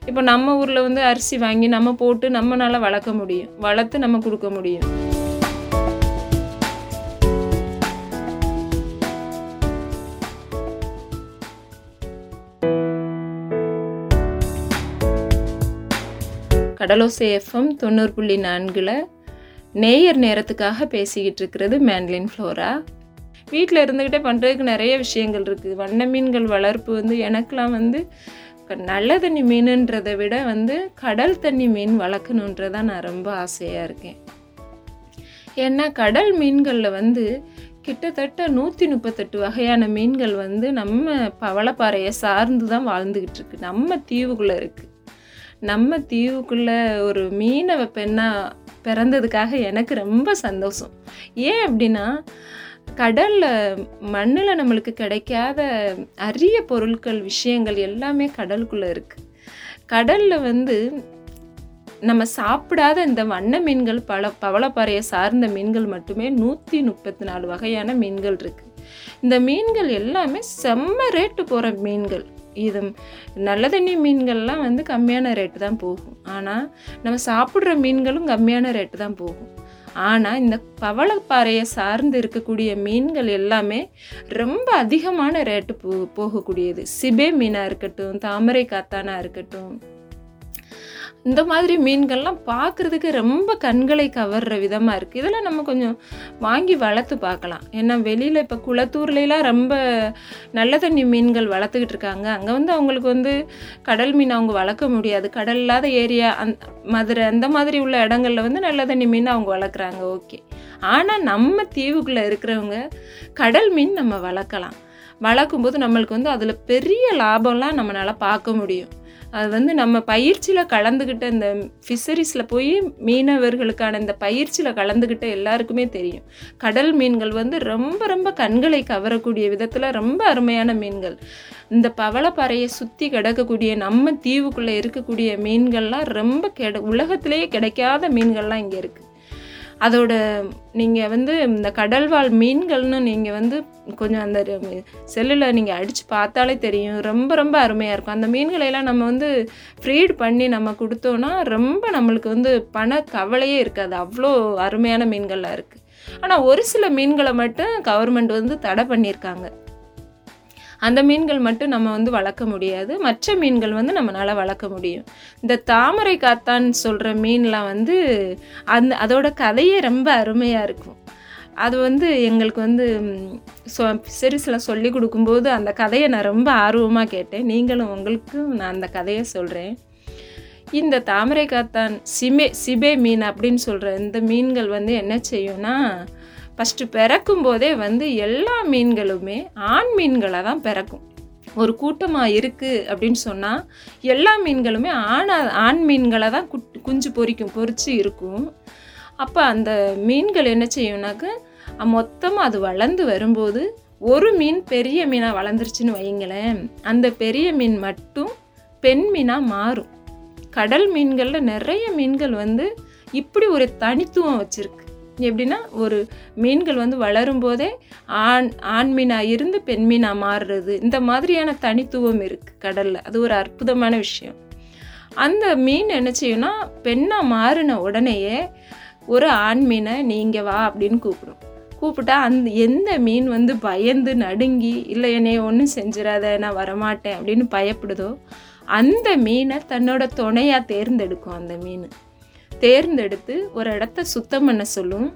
இப்போ நம்ம ஊரில் வந்து அரிசி வாங்கி நம்ம போட்டு நம்மளால் வளர்க்க முடியும். வளர்த்து நம்ம கொடுக்க முடியும். கடலோசை எஃப்எம் தொண்ணூறு புள்ளி நான்கில் நேயர் நேரத்துக்காக பேசிக்கிட்டு இருக்கிறது மேண்ட்லின் ஃப்ளோரா. வீட்டில் இருந்துக்கிட்டே பண்ணுறதுக்கு நிறைய விஷயங்கள் இருக்குது வண்ண மீன்கள் வளர்ப்பு வந்து எனக்கெலாம் வந்து நல்ல தண்ணி மீனுன்றதை விட வந்து கடல் தண்ணி மீன் வளர்க்கணுன்றதான் நான் ரொம்ப ஆசையாக இருக்கேன். ஏன்னா கடல் மீன்களில் வந்து கிட்டத்தட்ட நூற்றி முப்பத்தெட்டு வகையான மீன்கள் வந்து நம்ம பவளப்பாறையை சார்ந்து தான் வாழ்ந்துக்கிட்டு இருக்கு. நம்ம தீவுக்குள்ளே இருக்குது நம்ம தீவுக்குள்ளே ஒரு மீனவ பெண்ணாக பிறந்ததுக்காக எனக்கு ரொம்ப சந்தோஷம். ஏன் அப்படின்னா கடலில் மண்ணில் நம்மளுக்கு கிடைக்காத அரிய பொருட்கள் விஷயங்கள் எல்லாமே கடலுக்குள்ளே இருக்குது கடலில் வந்து நம்ம சாப்பிடாத இந்த வண்ண மீன்கள் பல பவளப்பாறையை சார்ந்த மீன்கள் மட்டுமே நூற்றி முப்பத்தி நாலு வகையான மீன்கள் இருக்குது இந்த மீன்கள் எல்லாமே செம்ம ரேட்டு போகிற மீன்கள். இது நல்ல தண்ணி மீன்கள்லாம் வந்து கம்மியான ரேட்டு தான் போகும். ஆனால் நம்ம சாப்பிட்ற மீன்களும் கம்மியான ரேட்டு தான் போகும். ஆனால் இந்த பவளப்பாறையை சார்ந்து இருக்கக்கூடிய மீன்கள் எல்லாமே ரொம்ப அதிகமான ரேட்டு போ போகக்கூடியது. சிபே மீனாக இருக்கட்டும் தாமரை காத்தானா இருக்கட்டும். இந்த மாதிரி மீன்கள்லாம் பார்க்குறதுக்கு ரொம்ப கண்களை கவர்ற விதமாக இருக்குது இதெல்லாம் நம்ம கொஞ்சம் வாங்கி வளர்த்து பார்க்கலாம். ஏன்னா வெளியில் இப்போ குளத்தூர்லாம் ரொம்ப நல்ல தண்ணி மீன்கள் வளர்த்துக்கிட்டு இருக்காங்க. அங்கே வந்து அவங்களுக்கு வந்து கடல் மீன் அவங்க வளர்க்க முடியாது. கடல் இல்லாத ஏரியா அந் மதுரை அந்த மாதிரி உள்ள இடங்கள்ல வந்து நல்ல தண்ணி மீன் அவங்க வளர்க்குறாங்க. ஓகே. ஆனால் நம்ம தீவுக்குள்ளே இருக்கிறவங்க கடல் மீன் நம்ம வளர்க்கலாம். வளர்க்கும்போது நம்மளுக்கு வந்து அதில் பெரிய லாபம்லாம் நம்மளால் பார்க்க முடியும். அது வந்து நம்ம பயிற்சியில் கலந்துக்கிட்ட இந்த ஃபிஷரிஸில் போய் மீனவர்களுக்கான இந்த பயிற்சியில் கலந்துக்கிட்ட எல்லாருக்குமே தெரியும். கடல் மீன்கள் வந்து ரொம்ப ரொம்ப கண்களை கவரக்கூடிய விதத்தில் ரொம்ப அருமையான மீன்கள். இந்த பவளப்பாறையை சுற்றி கிடக்கக்கூடிய நம்ம தீவுக்குள்ளே இருக்கக்கூடிய மீன்கள்லாம் ரொம்ப கெட உலகத்திலேயே கிடைக்காத மீன்கள்லாம் இங்கே இருக்குது அதோட நீங்கள் வந்து இந்த கடல்வாழ் மீன்கள்னு நீங்கள் வந்து கொஞ்சம் அந்த செல்லில் நீங்கள் அடித்து பார்த்தாலே தெரியும். ரொம்ப ரொம்ப அருமையாக இருக்கும். அந்த மீன்களை எல்லாம் நம்ம வந்து ஃப்ரீட் பண்ணி நம்ம கொடுத்தோன்னா ரொம்ப நம்மளுக்கு வந்து பண கவலையே இருக்காது. அவ்வளோ அருமையான மீன்கள்லாம் இருக்குது ஆனால் ஒரு சில மீன்களை மட்டும் கவர்மெண்ட் வந்து தடை பண்ணியிருக்காங்க. அந்த மீன்கள் மட்டும் நம்ம வந்து வளர்க்க முடியாது. மற்ற மீன்கள் வந்து நம்மளால் வளர்க்க முடியும். இந்த தாமரை காத்தான்னு சொல்கிற மீன்லாம் வந்து அந்த அதோட கதையே ரொம்ப அருமையாக இருக்கும். அது வந்து எங்களுக்கு வந்து சொ சிறுசில் சொல்லி கொடுக்கும்போது அந்த கதையை நான் ரொம்ப ஆர்வமாக கேட்டேன். நீங்களும் உங்களுக்கும் நான் அந்த கதையை சொல்கிறேன் இந்த தாமரை காத்தான் சிமே சிபே மீன் அப்படின்னு சொல்கிற இந்த மீன்கள் வந்து என்ன செய்யும்னா ஃபஸ்ட்டு பிறக்கும் போதே வந்து எல்லா மீன்களுமே ஆண் மீன்களை தான் பிறக்கும். ஒரு கூட்டமாக இருக்குது அப்படின்னு சொன்னால் எல்லா மீன்களுமே ஆணா ஆண் மீன்களை தான் குட் குஞ்சு பொரிக்கும் பொரிச்சு இருக்கும். அப்போ அந்த மீன்கள் என்ன செய்யும்னாக்க மொத்தமாக அது வளர்ந்து வரும்போது ஒரு மீன் பெரிய மீனாக வளர்ந்துருச்சுன்னு வைங்களேன் அந்த பெரிய மீன் மட்டும் பெண் மீனாக மாறும். கடல் மீன்களில் நிறைய மீன்கள் வந்து இப்படி ஒரு தனித்துவம் வச்சுருக்கு. எப்படின்னா ஒரு மீன்கள் வந்து வளரும் போதே ஆண் ஆண் மீனாக இருந்து பெண் மீனாக மாறுறது. இந்த மாதிரியான தனித்துவம் இருக்குது கடலில். அது ஒரு அற்புதமான விஷயம். அந்த மீன் என்ன செய்யும்னா பெண்ணாக மாறின உடனேயே ஒரு ஆண் மீனை நீங்கள் வா அப்படின்னு கூப்பிடும். கூப்பிட்டா அந்த எந்த மீன் வந்து பயந்து நடுங்கி இல்லை என்னைய ஒன்றும் செஞ்சிடாத நான் வரமாட்டேன் அப்படின்னு பயப்படுதோ அந்த மீனை தன்னோட துணையாக தேர்ந்தெடுக்கும் அந்த மீன். தேர்ந்தெடுத்து ஒரு இடத்த சுத்தம் பண்ண சொல்லும்.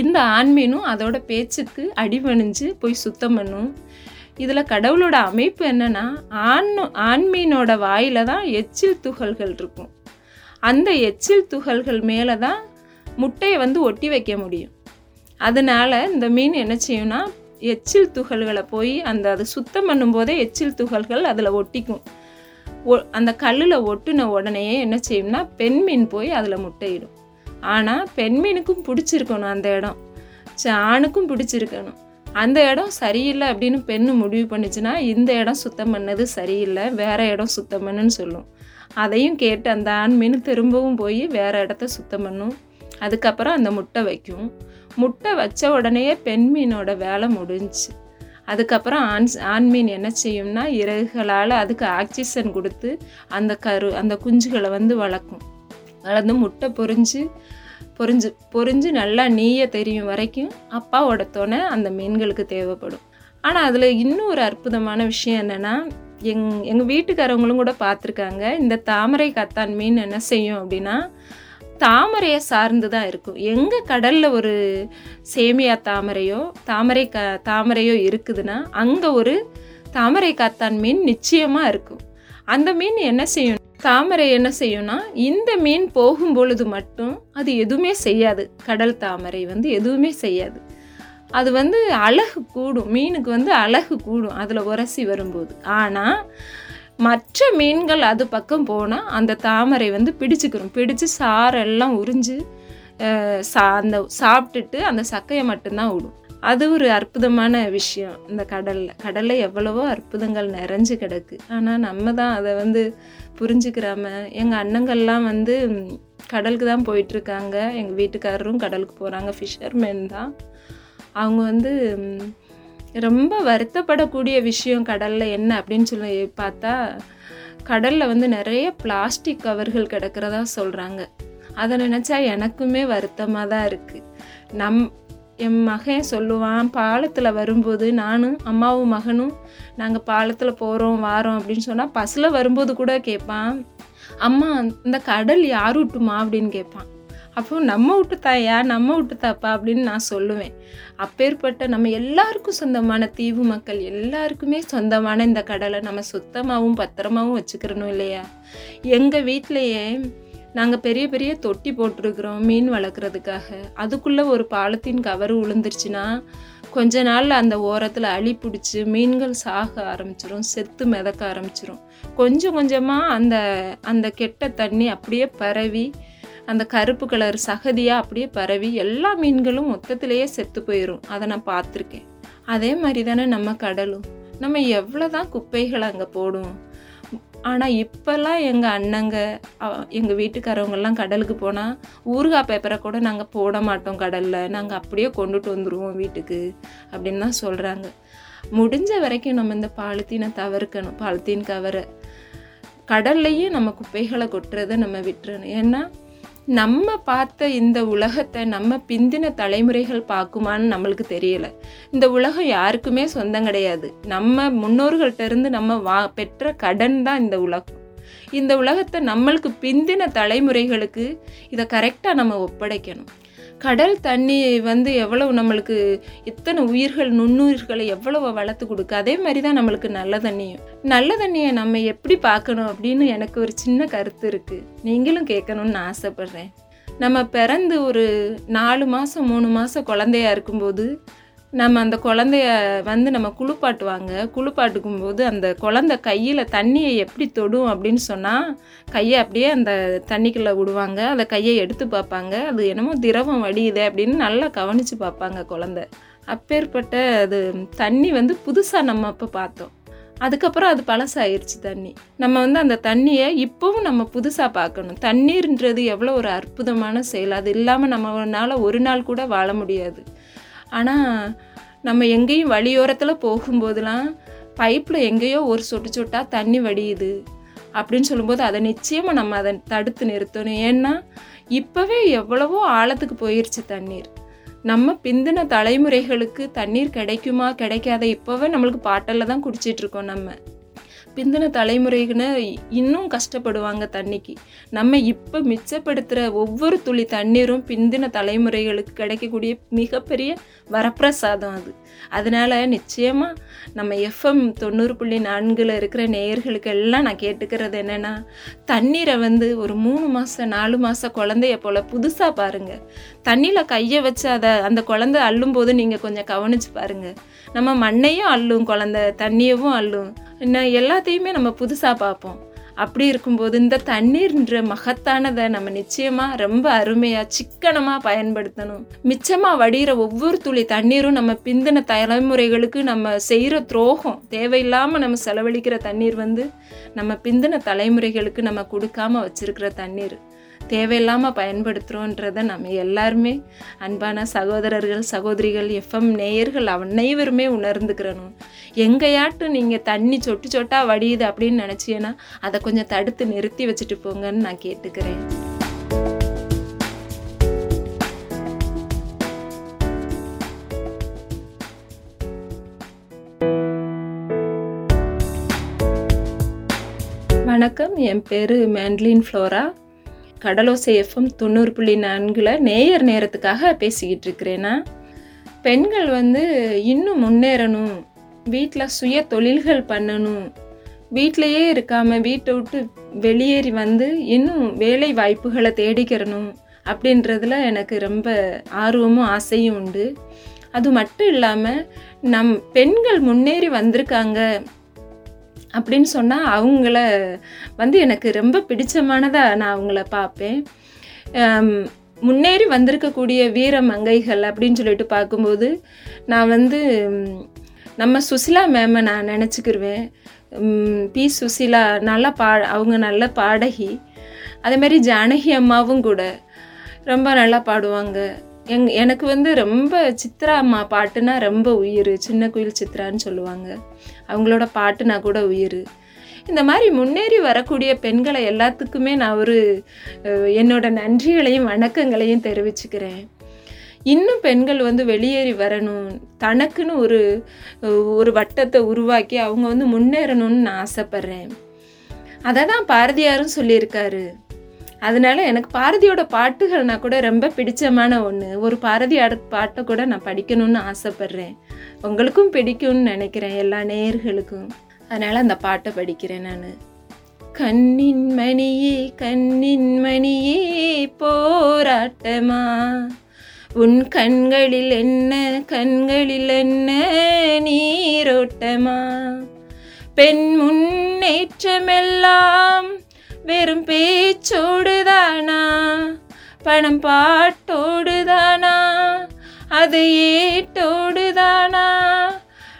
இந்த ஆண் மீனும் அதோட பேச்சுக்கு அடிபணிஞ்சு போய் சுத்தம் பண்ணும். இதில் கடவுளோட அமைப்பு என்னன்னா ஆண் ஆண் மீனோட வாயில தான் எச்சில் துகள்கள் இருக்கும். அந்த எச்சில் துகள்கள் மேலே தான் முட்டையை வந்து ஒட்டி வைக்க முடியும். அதனால இந்த மீன் என்ன செய்யும்னா எச்சில் துகள்களை போய் அந்த அது சுத்தம் பண்ணும்போதே எச்சில் துகள்கள் அதில் ஒட்டிக்கும். அந்த கல்லில் ஒட்டின உடனேயே என்ன செய்யும்னா பெண்மீன் போய் அதில் முட்டையிடும். ஆனால் பெண் மீனுக்கும் பிடிச்சிருக்கணும் அந்த இடம். ச- ஆணுக்கும் பிடிச்சிருக்கணும். அந்த இடம் சரியில்லை அப்படின்னு பெண்ணு முடிவு பண்ணிச்சுன்னா இந்த இடம் சுத்தம் பண்ணது சரியில்லை வேறு இடம் சுத்தம் பண்ணுன்னு சொல்லும். அதையும் கேட்டு அந்த ஆண் மீன் திரும்பவும் போய் வேற இடத்த சுத்தம் பண்ணும். அதுக்கப்புறம் அந்த முட்டை வைக்கும். முட்டை வச்ச உடனேயே பெண் மீனோட வேலை முடிஞ்சுச்சு. அதுக்கப்புறம் ஆண் ஆண் மீன் என்ன செய்யும்னா இறகுகளால் அதுக்கு ஆக்சிஜன் கொடுத்து அந்த கரு அந்த குஞ்சுகளை வந்து வளர்க்கும். வளர்ந்து முட்டை பொரிஞ்சு பொரிஞ்சு பொரிஞ்சு நல்லா நீய தெரியும் வரைக்கும் அப்பாவோட துணை அந்த மீன்களுக்கு தேவைப்படும். ஆனால் அதில் இன்னும் ஒரு அற்புதமான விஷயம் என்னென்னா எங் எங்கள் வீட்டுக்காரவங்களும் கூட பார்த்துருக்காங்க. இந்த தாமரை கத்தான் மீன் என்ன செய்யும் அப்படின்னா தாமரையை சார்ந்து தான் இருக்கும். எங்கே கடலில் ஒரு சேமியா தாமரையோ தாமரை க தாமரையோ இருக்குதுன்னா அங்கே ஒரு தாமரை காத்தான் மீன் நிச்சயமாக இருக்கும். அந்த மீன் என்ன செய்யும்? தாமரை என்ன செய்யும்னா இந்த மீன் போகும் பொழுது மட்டும் அது எதுவுமே செய்யாது. கடல் தாமரை வந்து எதுவுமே செய்யாது. அது வந்து அழகு கூடும். மீனுக்கு வந்து அழகு கூடும். அதில் உரசி வரும்போது. ஆனால் மற்ற மீன்கள் அது பக்கம் போனால் அந்த தாமரை வந்து பிடிச்சிக்கிறோம் பிடிச்சு சாரெல்லாம் உறிஞ்சு சா அந்த சாப்பிட்டுட்டு அந்த சக்கையை மட்டும்தான் விடும். அது ஒரு அற்புதமான விஷயம். இந்த கடலில் கடலில் எவ்வளவோ அற்புதங்கள் நிறைஞ்சு கிடக்கு. ஆனால் நம்ம தான் அதை வந்து புரிஞ்சுக்கிறாம எங்கள் அண்ணங்கள்லாம் வந்து கடலுக்கு தான் போயிட்டுருக்காங்க. எங்கள் வீட்டுக்காரரும் கடலுக்கு போகிறாங்க ஃபிஷர்மேன் தான். அவங்க வந்து ரொம்ப வருத்தப்படக்கூடிய விஷயம் கடலில் என்ன அப்படின்னு சொல்லி பார்த்தா கடலில் வந்து நிறைய பிளாஸ்டிக் கவர்கள் கிடக்கிறதா சொல்கிறாங்க அதை நினச்சா எனக்குமே வருத்தமாக தான் இருக்குது நம் என் மகன் சொல்லுவான் பாலத்தில் வரும்போது நானும் அம்மாவும் மகனும் நாங்கள் பாலத்தில் போகிறோம் வாரோம் அப்படின்னு சொன்னால் பஸ்ஸில் வரும்போது கூட கேட்பான் அம்மா இந்த கடல் யார் விட்டுமா அப்படின்னு கேட்பான் அப்போ நம்ம விட்டு தாயா நம்ம விட்டு தாப்பா அப்படின்னு நான் சொல்லுவேன். அப்பேற்பட்ட நம்ம எல்லாருக்கும் சொந்தமான தீவு மக்கள் எல்லாருக்குமே சொந்தமான இந்த கடலை நம்ம சுத்தமாகவும் பத்திரமாகவும் வச்சுக்கிறணும் இல்லையா? எங்கள் வீட்டிலையே நாங்கள் பெரிய பெரிய தொட்டி போட்டிருக்கிறோம் மீன் வளர்க்குறதுக்காக. அதுக்குள்ளே ஒரு பாலத்தின் கவர் விழுந்துருச்சுன்னா கொஞ்ச நாளில் அந்த ஓரத்தில் அழி பிடிச்சி மீன்கள் சாக ஆரம்பிச்சிரும் செத்து மிதக்க ஆரம்பிச்சிரும். கொஞ்சம் கொஞ்சமாக அந்த அந்த கெட்ட தண்ணி அப்படியே பரவி அந்த கருப்பு கலர் சகதியாக அப்படியே பரவி எல்லா மீன்களும் மொத்தத்திலேயே செத்து போயிடும் அதை நான் பார்த்துருக்கேன். அதே மாதிரி தானே நம்ம கடலும். நம்ம எவ்வளோ தான் குப்பைகளை அங்கே போடுவோம். ஆனால் இப்போல்லாம் எங்கள் அண்ணங்க எங்கள் வீட்டுக்காரவங்கெல்லாம் கடலுக்கு போனால் ஊறுகாய் பேப்பரை கூட நாங்கள் போட மாட்டோம் கடலில். நாங்கள் அப்படியே கொண்டுட்டு வந்துடுவோம் வீட்டுக்கு அப்படின்னு தான் சொல்கிறாங்க முடிஞ்ச வரைக்கும் நம்ம இந்த பாலித்தீனை தவிர்க்கணும். பாலித்தீன் கவரை. கடல்லையும் நம்ம குப்பைகளை கொட்டுறதை நம்ம விட்டுறணும். ஏன்னா நம்ம பார்த்த இந்த உலகத்தை நம்ம பிந்தின தலைமுறைகள் பார்க்குமான்னு நம்மளுக்கு தெரியல. இந்த உலகம் யாருக்குமே சொந்தம் கிடையாது. நம்ம முன்னோர்கள்ட்ட இருந்து நம்ம வா பெற்ற கடன் தான் இந்த உலகம். இந்த உலகத்தை நம்மளுக்கு பிந்தின தலைமுறைகளுக்கு இதை கரெக்டாக நம்ம ஒப்படைக்கணும். கடல் தண்ணி வந்து எவ்வளவு நம்மளுக்கு இத்தனை உயிர்கள் நுண்ணுயிர்களை எவ்வளவு வளர்த்து கொடுக்கு அதே மாதிரி தான் நம்மளுக்கு நல்ல தண்ணியும். நல்ல தண்ணியை நம்ம எப்படி பார்க்கணும் அப்படின்னு எனக்கு ஒரு சின்ன கருத்து இருக்குது நீங்களும் கேட்கணும்னு ஆசைப்பட்றேன். நம்ம பிறந்து ஒரு நாலு மாதம் மூணு மாதம் குழந்தையா இருக்கும்போது நம்ம அந்த குழந்தைய வந்து நம்ம குளிப்பாட்டுவாங்க. குளிப்பாட்டுக்கும் போது அந்த குழந்தை கையில் தண்ணியை எப்படி தொடும் அப்படின்னு சொன்னால் கையை அப்படியே அந்த தண்ணிக்குள்ளே விடுவாங்க. அந்த கையை எடுத்து பார்ப்பாங்க. அது என்னமோ திரவம் வடியுது அப்படின்னு நல்லா கவனித்து பார்ப்பாங்க குழந்தை. அப்பேற்பட்ட அது தண்ணி வந்து புதுசாக நம்ம அப்போ பார்த்தோம். அதுக்கப்புறம் அது பழசாயிருச்சு தண்ணி. நம்ம வந்து அந்த தண்ணியை இப்போவும் நம்ம புதுசாக பார்க்கணும். தண்ணீர்ன்றது எவ்வளோ ஒரு அற்புதமான செயல். அது இல்லாமல் நம்மளால் ஒரு நாள் கூட வாழ முடியாது. ஆனால் நம்ம எங்கேயும் வழியோரத்தில் போகும்போதெல்லாம் பைப்பில் எங்கேயோ ஒரு சொட்டு சொட்டாக தண்ணி வடியுது அப்படின்னு சொல்லும்போது அதை நிச்சயமாக நம்ம அதை தடுத்து நிறுத்தணும். ஏன்னா இப்போவே எவ்வளவோ ஆழத்துக்கு போயிருச்சு தண்ணீர். நம்ம பிந்தின தலைமுறைகளுக்கு தண்ணீர் கிடைக்குமா கிடைக்காத இப்போவே நம்மளுக்கு பாட்டில் தான் குடிச்சிட்ருக்கோம் நம்ம. பிந்தின தலைமுறையினர் இன்னும் கஷ்டப்படுவாங்க தண்ணிக்கு. நம்ம இப்போ மிச்சப்படுத்துகிற ஒவ்வொரு துளி தண்ணீரும் பிந்தின தலைமுறைகளுக்கு கிடைக்கக்கூடிய மிகப்பெரிய வரப்பிரசாதம் அது. அதனால் நிச்சயமாக நம்ம எஃப்எம் தொண்ணூறு புள்ளி நான்கில் இருக்கிற நேயர்களுக்கு எல்லாம் நான் கேட்டுக்கிறது என்னென்னா தண்ணீரை வந்து ஒரு மூணு மாதம் நாலு மாதம் குழந்தைய போல் புதுசாக பாருங்கள் தண்ணியில் கையை வச்சு அதை அந்த குழந்தை அள்ளும்போது நீங்கள் கொஞ்சம் கவனித்து பாருங்கள் நம்ம மண்ணையும் அள்ளும் குழந்தை தண்ணியவும் அள்ளும். இன்னும் எல்லாத்தையுமே நம்ம புதுசாக பார்ப்போம். அப்படி இருக்கும்போது இந்த தண்ணீர்ன்ற மகத்தானதை நம்ம நிச்சயமாக ரொம்ப அருமையாக சிக்கனமாக பயன்படுத்தணும். மிச்சமாக வடிகிற ஒவ்வொரு துளி தண்ணீரும் நம்ம பிந்தின தலைமுறைகளுக்கு நம்ம செய்கிற துரோகம் தேவையில்லாமல் நம்ம செலவழிக்கிற தண்ணீர் வந்து நம்ம பிந்தின தலைமுறைகளுக்கு நம்ம கொடுக்காம வச்சுருக்கிற தண்ணீர். தேவையில்லாமல் பயன்படுத்துகிறோன்றதை நம்ம எல்லாருமே அன்பான சகோதரர்கள் சகோதரிகள் எஃப்எம் நேயர்கள் அனைவருமே உணர்ந்துக்கிறணும். எங்கேயாட்டும் நீங்கள் தண்ணி சொட்டு சொட்டாக வடியுது அப்படின்னு நினச்சிங்கன்னா அதை கொஞ்சம் தடுத்து நிறுத்தி வச்சுட்டு போங்கன்னு நான் கேட்டுக்கிறேன். வணக்கம். என் பேர் மேண்ட்லின் ஃப்ளோரா கடலோசை எஃப்எம் தொண்ணூறு புள்ளி நான்கில் நேயர் நேரத்துக்காக பேசிக்கிட்டு இருக்கிறேன்னா பெண்கள் வந்து இன்னும் முன்னேறணும். வீட்டில் சுய தொழில்கள் பண்ணணும். வீட்டிலையே இருக்காமல் வீட்டை விட்டு வெளியேறி வந்து இன்னும் வேலை வாய்ப்புகளை தேடிக்கிறணும் அப்படின்றதுல எனக்கு ரொம்ப ஆர்வமும் ஆசையும் உண்டு. அது மட்டும் இல்லாமல் நம் பெண்கள் முன்னேறி வந்திருக்காங்க. அப்படின்னு சொன்னால் அவங்கள வந்து எனக்கு ரொம்ப பிடிச்சமானதாக நான் அவங்கள பார்ப்பேன். முன்னேறி வந்திருக்கக்கூடிய வீர மங்கைகள் அப்படின்னு சொல்லிட்டு பார்க்கும்போது நான் வந்து நம்ம சுசிலா மேமை நான் நினச்சிக்கிருவேன். பி சுசிலா நல்லா பா அவங்க நல்ல பாடகி. அதேமாரி ஜானகி அம்மாவும் கூட ரொம்ப நல்லா பாடுவாங்க. எங் எனக்கு வந்து ரொம்ப சித்ரா அம்மா பாட்டுனா ரொம்ப உயிர். சின்ன குயில் சித்ரான்னு சொல்லுவாங்க. அவங்களோட பாட்டுனா கூட உயிர். இந்த மாதிரி முன்னேறி வரக்கூடிய பெண்களை எல்லாத்துக்குமே நான் ஒரு என்னோட நன்றிகளையும் வணக்கங்களையும் தெரிவிச்சுக்கிறேன். இன்னும் பெண்கள் வந்து வெளியேறி வரணும். தனக்குன்னு ஒரு ஒரு வட்டத்தை உருவாக்கி அவங்க வந்து முன்னேறணும்னு நான் ஆசைப்பட்றேன். அதை தான் பாரதியாரும் சொல்லியிருக்காரு. அதனால எனக்கு பாரதியோட பாட்டுகள்னா கூட ரொம்ப பிடிச்சமான ஒன்று ஒரு பாரதியார் பாட்டை கூட நான் படிக்கணும்னு ஆசைப்பட்றேன். உங்களுக்கும் பிடிக்கும்னு நினைக்கிறேன் எல்லா நேயர்களுக்கும் அதனால் அந்த பாட்டை படிக்கிறேன் நான். கண்ணின் மணியே கண்ணின் மணியே போராட்டமா? உன் கண்களில் என்ன கண்களில் என்ன நீரோட்டமா? பெண் முன்னேற்றமெல்லாம் வெறும் பேச்சோடுதானா? பணம் பாட்டோடுதானா? அது ஏட்டோடுதானா?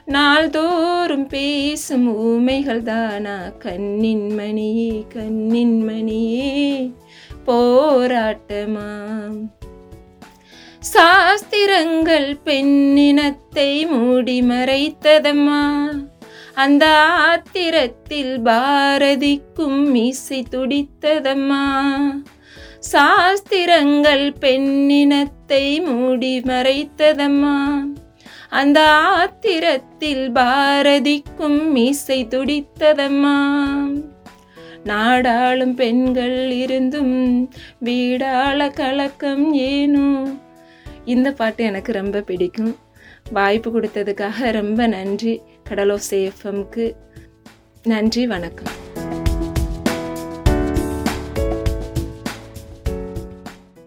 நாள்தோறும் பேசும் ஊமைகள் தானா? கண்ணின் மணியே கண்ணின் மணியே போராட்டமா சாஸ்திரங்கள் பெண்ணினத்தை மூடி மறைத்ததம்மா. அந்த ஆத்திரத்தில் பாரதிக்கும் மீசை துடித்ததம்மா. சாஸ்திரங்கள் பெண்ணினத்தை மூடி மறைத்ததம்மா. அந்த ஆத்திரத்தில் பாரதிக்கும் மீசை துடித்ததம்மா. நாடாளும் பெண்கள் இருந்தும் வீடாள கலக்கம் ஏனோ. இந்த பாட்டு எனக்கு ரொம்ப பிடிக்கும். வாய்ப்பு கொடுத்ததுக்காக ரொம்ப நன்றி. கடலோசை எஃப்எம்க்கு நன்றி வணக்கம்.